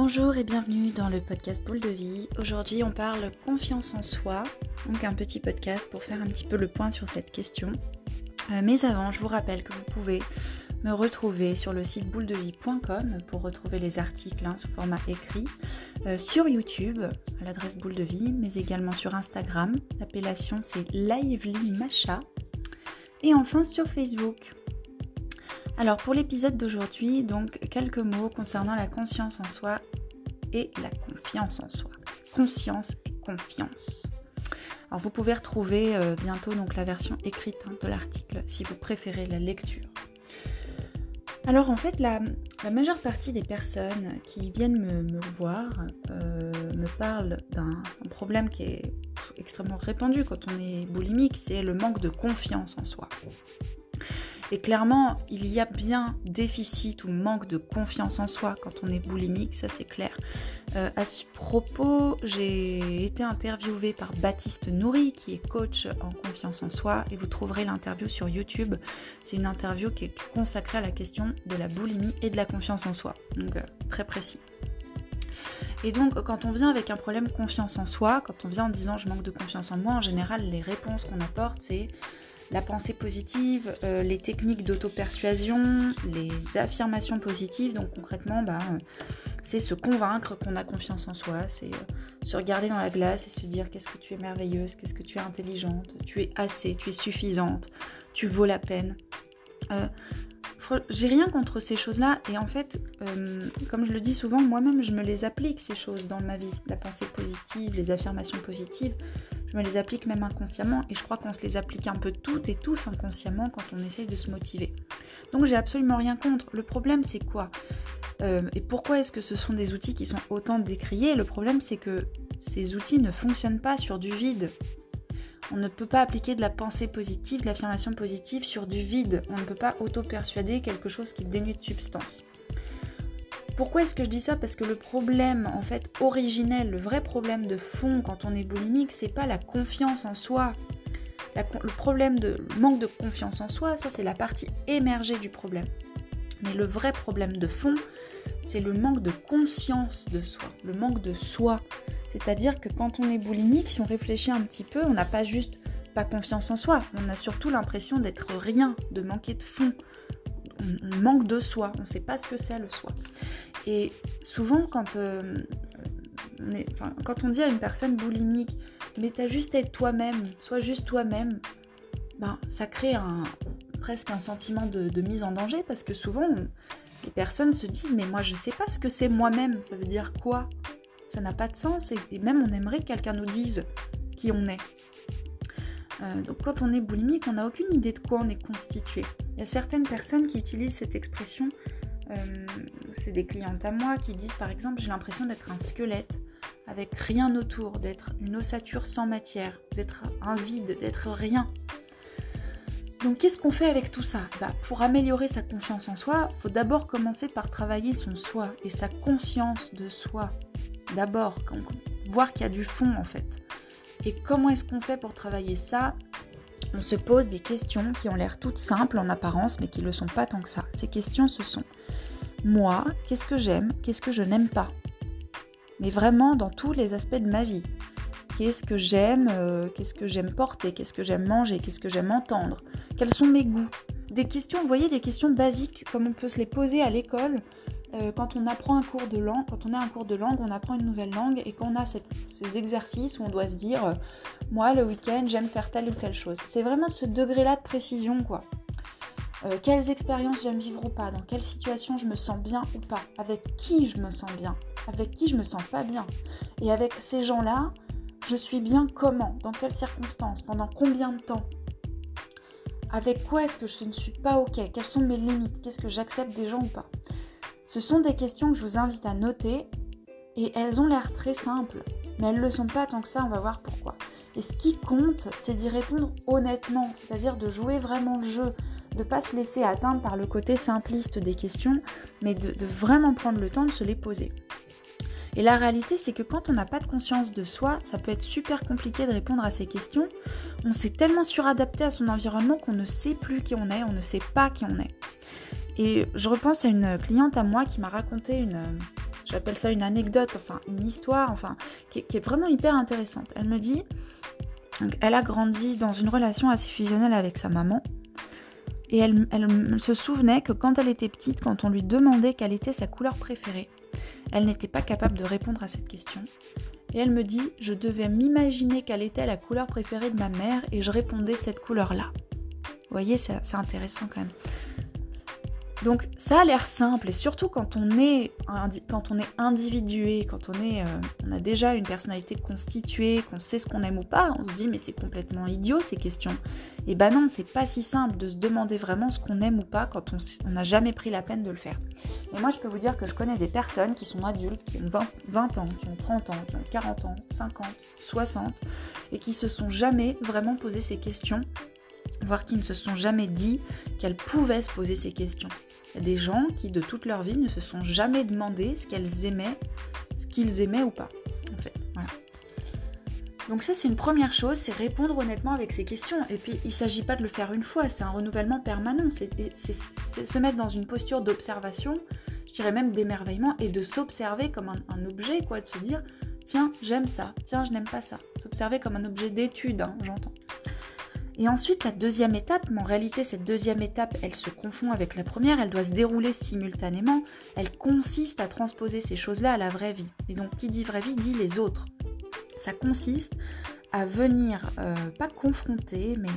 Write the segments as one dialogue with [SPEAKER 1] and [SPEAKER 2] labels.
[SPEAKER 1] Bonjour et bienvenue dans le podcast Boule de vie. Aujourd'hui, on parle confiance en soi, donc un petit podcast pour faire un petit peu le point sur cette question. Euh, mais avant, je vous rappelle que vous pouvez me retrouver sur le site bouledevie.com pour retrouver les articles hein, sous format écrit, euh, sur YouTube à l'adresse boule de vie, mais également sur Instagram. L'appellation c'est Lively Macha. Et enfin sur Facebook. Alors pour l'épisode d'aujourd'hui, donc quelques mots concernant la conscience en soi et la confiance en soi. Conscience et confiance. Alors vous pouvez retrouver euh, bientôt donc la version écrite hein, de l'article si vous préférez la lecture. Alors en fait, la, majeure partie des personnes qui viennent me, voir euh, me parlent d'un problème qui est extrêmement répandu quand on est boulimique, c'est le manque de confiance en soi. Et clairement, il y a bien déficit ou manque de confiance en soi quand on est boulimique, ça c'est clair. Euh, à ce propos, j'ai été interviewée par Baptiste Nourri, qui est coach en confiance en soi, et vous trouverez l'interview sur YouTube. C'est une interview qui est consacrée à la question de la boulimie et de la confiance en soi. Donc euh, très précis. Et donc, quand on vient avec un problème confiance en soi, quand on vient en disant je manque de confiance en moi, en général, les réponses qu'on apporte, c'est la pensée positive, euh, les techniques d'auto-persuasion, les affirmations positives. Donc concrètement, bah, c'est se convaincre qu'on a confiance en soi, c'est euh, se regarder dans la glace et se dire qu'est-ce que tu es merveilleuse, qu'est-ce que tu es intelligente, tu es assez, tu es suffisante, tu vaux la peine. Euh, j'ai rien contre ces choses-là et en fait, comme je le dis souvent, moi-même je me les applique ces choses dans ma vie, la pensée positive, les affirmations positives je me les applique même inconsciemment et je crois qu'on se les applique un peu toutes et tous inconsciemment quand on essaye de se motiver. Donc j'ai absolument rien contre. Le problème c'est quoi? Euh, Et pourquoi est-ce que ce sont des outils qui sont autant décriés? Le problème c'est que ces outils ne fonctionnent pas sur du vide. On ne peut pas appliquer de la pensée positive, de l'affirmation positive sur du vide. On ne peut pas auto-persuader quelque chose qui dénude de substance. Pourquoi est-ce que je dis ça? Parce que le problème, en fait, originel, le vrai problème de fond quand on est boulimique, c'est pas la confiance en soi. le problème de manque de confiance en soi, ça c'est la partie émergée du problème. Mais le vrai problème de fond, c'est le manque de conscience de soi, le manque de soi. C'est-à-dire que quand on est boulimique, si on réfléchit un petit peu, on n'a pas juste pas confiance en soi, on a surtout l'impression d'être rien, de manquer de fond, on, manque de soi, on ne sait pas ce que c'est le soi. Et souvent, quand, euh, on quand on dit à une personne boulimique, mais t'as juste à être toi-même, sois juste toi-même, ben, ça crée presque un sentiment de, mise en danger parce que souvent, les personnes se disent, mais moi je ne sais pas ce que c'est moi-même, ça veut dire quoi? Ça n'a pas de sens et même on aimerait que quelqu'un nous dise qui on est. Euh, donc quand on est boulimique, on n'a aucune idée de quoi on est constitué. Il y a certaines personnes qui utilisent cette expression, euh, c'est des clientes à moi qui disent par exemple j'ai l'impression d'être un squelette avec rien autour, d'être une ossature sans matière, d'être un vide, d'être rien. Donc qu'est-ce qu'on fait avec tout ça? Bah, Pour améliorer sa confiance en soi, il faut d'abord commencer par travailler son soi et sa conscience de soi. D'abord, voir qu'il y a du fond en fait. Et comment est-ce qu'on fait pour travailler ça? On se pose des questions qui ont l'air toutes simples en apparence, mais qui ne le sont pas tant que ça. Ces questions, ce sont moi, qu'est-ce que j'aime, qu'est-ce que je n'aime pas? Mais vraiment dans tous les aspects de ma vie. Qu'est-ce que j'aime, euh, qu'est-ce que j'aime porter, qu'est-ce que j'aime manger, qu'est-ce que j'aime entendre, quels sont mes goûts? Des questions, vous voyez, des questions basiques comme on peut se les poser à l'école euh, quand on apprend un cours de langue, quand on a un cours de langue, on apprend une nouvelle langue et qu'on a ces exercices où on doit se dire, euh, moi le week-end j'aime faire telle ou telle chose. C'est vraiment ce degré-là de précision quoi. Euh, quelles expériences j'aime vivre ou pas, dans quelle situation je me sens bien ou pas, avec qui je me sens bien, avec qui je me sens pas bien. Et avec ces gens-là, je suis bien comment, dans quelles circonstances, pendant combien de temps. Avec quoi est-ce que je ne suis pas ok Quelles sont mes limites Qu'est-ce que j'accepte des gens ou pas ce sont des questions que je vous invite à noter et elles ont l'air très simples, mais elles ne le sont pas tant que ça, on va voir pourquoi. Et ce qui compte, c'est d'y répondre honnêtement, c'est-à-dire de jouer vraiment le jeu, de ne pas se laisser atteindre par le côté simpliste des questions, mais de, vraiment prendre le temps de se les poser. Et la réalité, c'est que quand on n'a pas de conscience de soi, ça peut être super compliqué de répondre à ces questions. On s'est tellement suradapté à son environnement qu'on ne sait plus qui on est, on ne sait pas qui on est. Et je repense à une cliente à moi qui m'a raconté une, j'appelle ça une anecdote, enfin une histoire, enfin qui, est vraiment hyper intéressante. Elle me dit, elle a grandi dans une relation assez fusionnelle avec sa maman. Et elle, elle, se souvenait que quand elle était petite, quand on lui demandait quelle était sa couleur préférée, elle n'était pas capable de répondre à cette question. Et elle me dit, je devais m'imaginer quelle était la couleur préférée de ma mère et je répondais cette couleur-là. Vous voyez, c'est intéressant quand même. Donc ça a l'air simple et surtout quand on est, quand on est individué, quand on, est, euh, on a déjà une personnalité constituée, qu'on sait ce qu'on aime ou pas, on se dit mais c'est complètement idiot ces questions. Et bah non, c'est pas si simple de se demander vraiment ce qu'on aime ou pas quand on n'a jamais pris la peine de le faire. Et moi je peux vous dire que je connais des personnes qui sont adultes, qui ont 20, 20 ans, qui ont 30 ans, qui ont 40 ans, 50, 60 et qui se sont jamais vraiment posé ces questions voire qui ne se sont jamais dit qu'elles pouvaient se poser ces questions. Il y a des gens qui, de toute leur vie, ne se sont jamais demandé ce qu'elles aimaient, ce qu'ils aimaient ou pas, en fait. Voilà. Donc ça, c'est une première chose, c'est répondre honnêtement avec ces questions. Et puis, il ne s'agit pas de le faire une fois, c'est un renouvellement permanent. C'est se mettre dans une posture d'observation, je dirais même d'émerveillement, et de s'observer comme un, objet, quoi, de se dire, tiens, j'aime ça, tiens, je n'aime pas ça. S'observer comme un objet d'étude, hein, j'entends. Et ensuite, la deuxième étape, mais en réalité, cette deuxième étape, elle se confond avec la première, elle doit se dérouler simultanément. Elle consiste à transposer ces choses-là à la vraie vie. Et donc, qui dit vraie vie dit les autres. Ça consiste à venir, euh, pas confronter, mais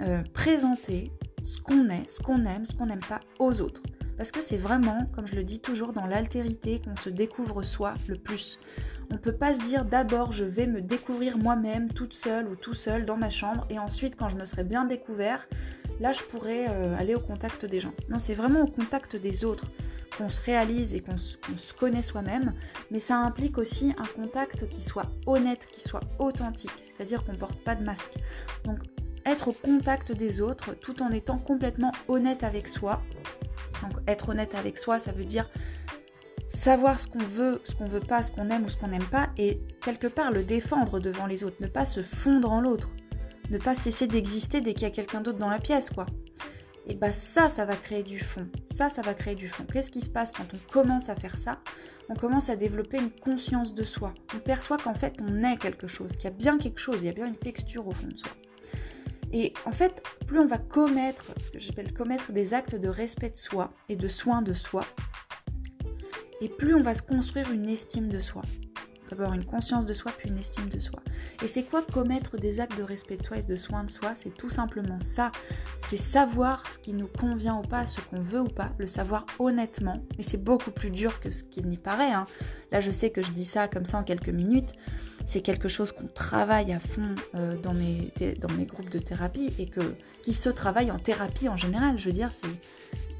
[SPEAKER 1] euh, présenter ce qu'on est, ce qu'on aime, ce qu'on n'aime pas aux autres. Parce que c'est vraiment, comme je le dis toujours, dans l'altérité qu'on se découvre soi le plus. On ne peut pas se dire d'abord je vais me découvrir moi-même toute seule ou tout seul dans ma chambre et ensuite quand je me serai bien découvert, là je pourrais euh, aller au contact des gens. Non, c'est vraiment au contact des autres qu'on se réalise et qu'on se, connaît soi-même, mais ça implique aussi un contact qui soit honnête, qui soit authentique, c'est-à-dire qu'on ne porte pas de masque. Donc être au contact des autres tout en étant complètement honnête avec soi, donc être honnête avec soi, ça veut dire savoir ce qu'on veut, ce qu'on veut pas, ce qu'on aime ou ce qu'on n'aime pas, et quelque part le défendre devant les autres, ne pas se fondre en l'autre, ne pas cesser d'exister dès qu'il y a quelqu'un d'autre dans la pièce, quoi. Et bah ça, ça va créer du fond. Ça, ça va créer du fond. Qu'est-ce qui se passe quand on commence à faire ça? On commence à développer une conscience de soi. On perçoit qu'en fait on est quelque chose, qu'il y a bien quelque chose, il y a bien une texture au fond de soi. Et en fait, plus on va commettre, ce que j'appelle commettre des actes de respect de soi et de soin de soi, et plus on va se construire une estime de soi. D'abord une conscience de soi, puis une estime de soi. Et c'est quoi commettre des actes de respect de soi et de soin de soi? C'est tout simplement ça. C'est savoir ce qui nous convient ou pas, ce qu'on veut ou pas, le savoir honnêtement. Mais c'est beaucoup plus dur que ce qu'il n'y paraît. Hein. Là, je sais que je dis ça comme ça en quelques minutes. C'est quelque chose qu'on travaille à fond euh, dans, mes, dans mes groupes de thérapie et que, qui se travaille en thérapie en général. Je veux dire, c'est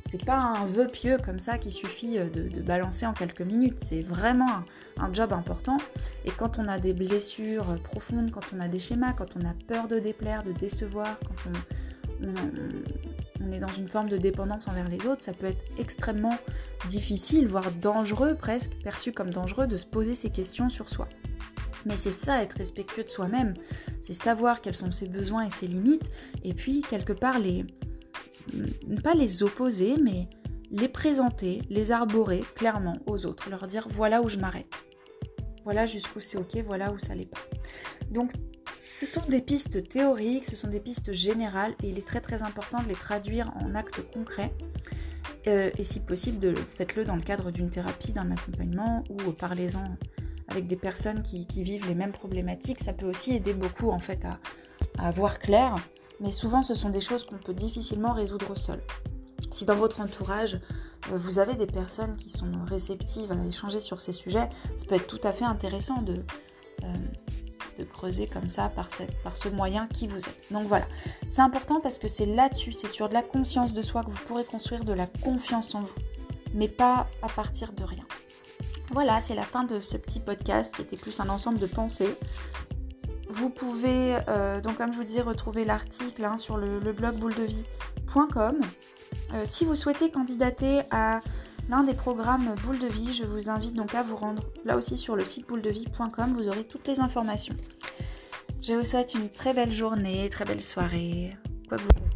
[SPEAKER 1] c'est pas un vœu pieux comme ça qui suffit euh, de, balancer en quelques minutes. C'est vraiment un, job important. Et quand on a des blessures profondes, quand on a des schémas, quand on a peur de déplaire, de décevoir, quand on, est dans une forme de dépendance envers les autres, ça peut être extrêmement difficile, voire dangereux presque, perçu comme dangereux, de se poser ces questions sur soi. Mais c'est ça, être respectueux de soi-même. C'est savoir quels sont ses besoins et ses limites. Et puis, quelque part, les, pas les opposer, mais les présenter, les arborer clairement aux autres, leur dire voilà où je m'arrête. Voilà jusqu'où c'est ok, voilà où ça l'est pas. Donc ce sont des pistes théoriques, ce sont des pistes générales et il est très très important de les traduire en actes concrets. Euh, et si possible, faites-le dans le cadre d'une thérapie, d'un accompagnement ou parlez-en avec des personnes qui, vivent les mêmes problématiques. Ça peut aussi aider beaucoup en fait à, à voir clair mais souvent ce sont des choses qu'on peut difficilement résoudre seul. Si dans votre entourage, euh, vous avez des personnes qui sont réceptives à échanger sur ces sujets, ça peut être tout à fait intéressant de, euh, creuser comme ça par, par ce moyen qui vous êtes. Donc voilà, c'est important parce que c'est là-dessus, c'est sur de la conscience de soi que vous pourrez construire de la confiance en vous, mais pas à partir de rien. Voilà, c'est la fin de ce petit podcast qui était plus un ensemble de pensées vous pouvez, euh, donc comme je vous dis, retrouver l'article hein, sur le, blog bouledevie.com. Euh, si vous souhaitez candidater à l'un des programmes Boule de Vie, je vous invite donc à vous rendre là aussi sur le site bouledevie.com. Vous aurez toutes les informations. Je vous souhaite une très belle journée, très belle soirée, quoi que vous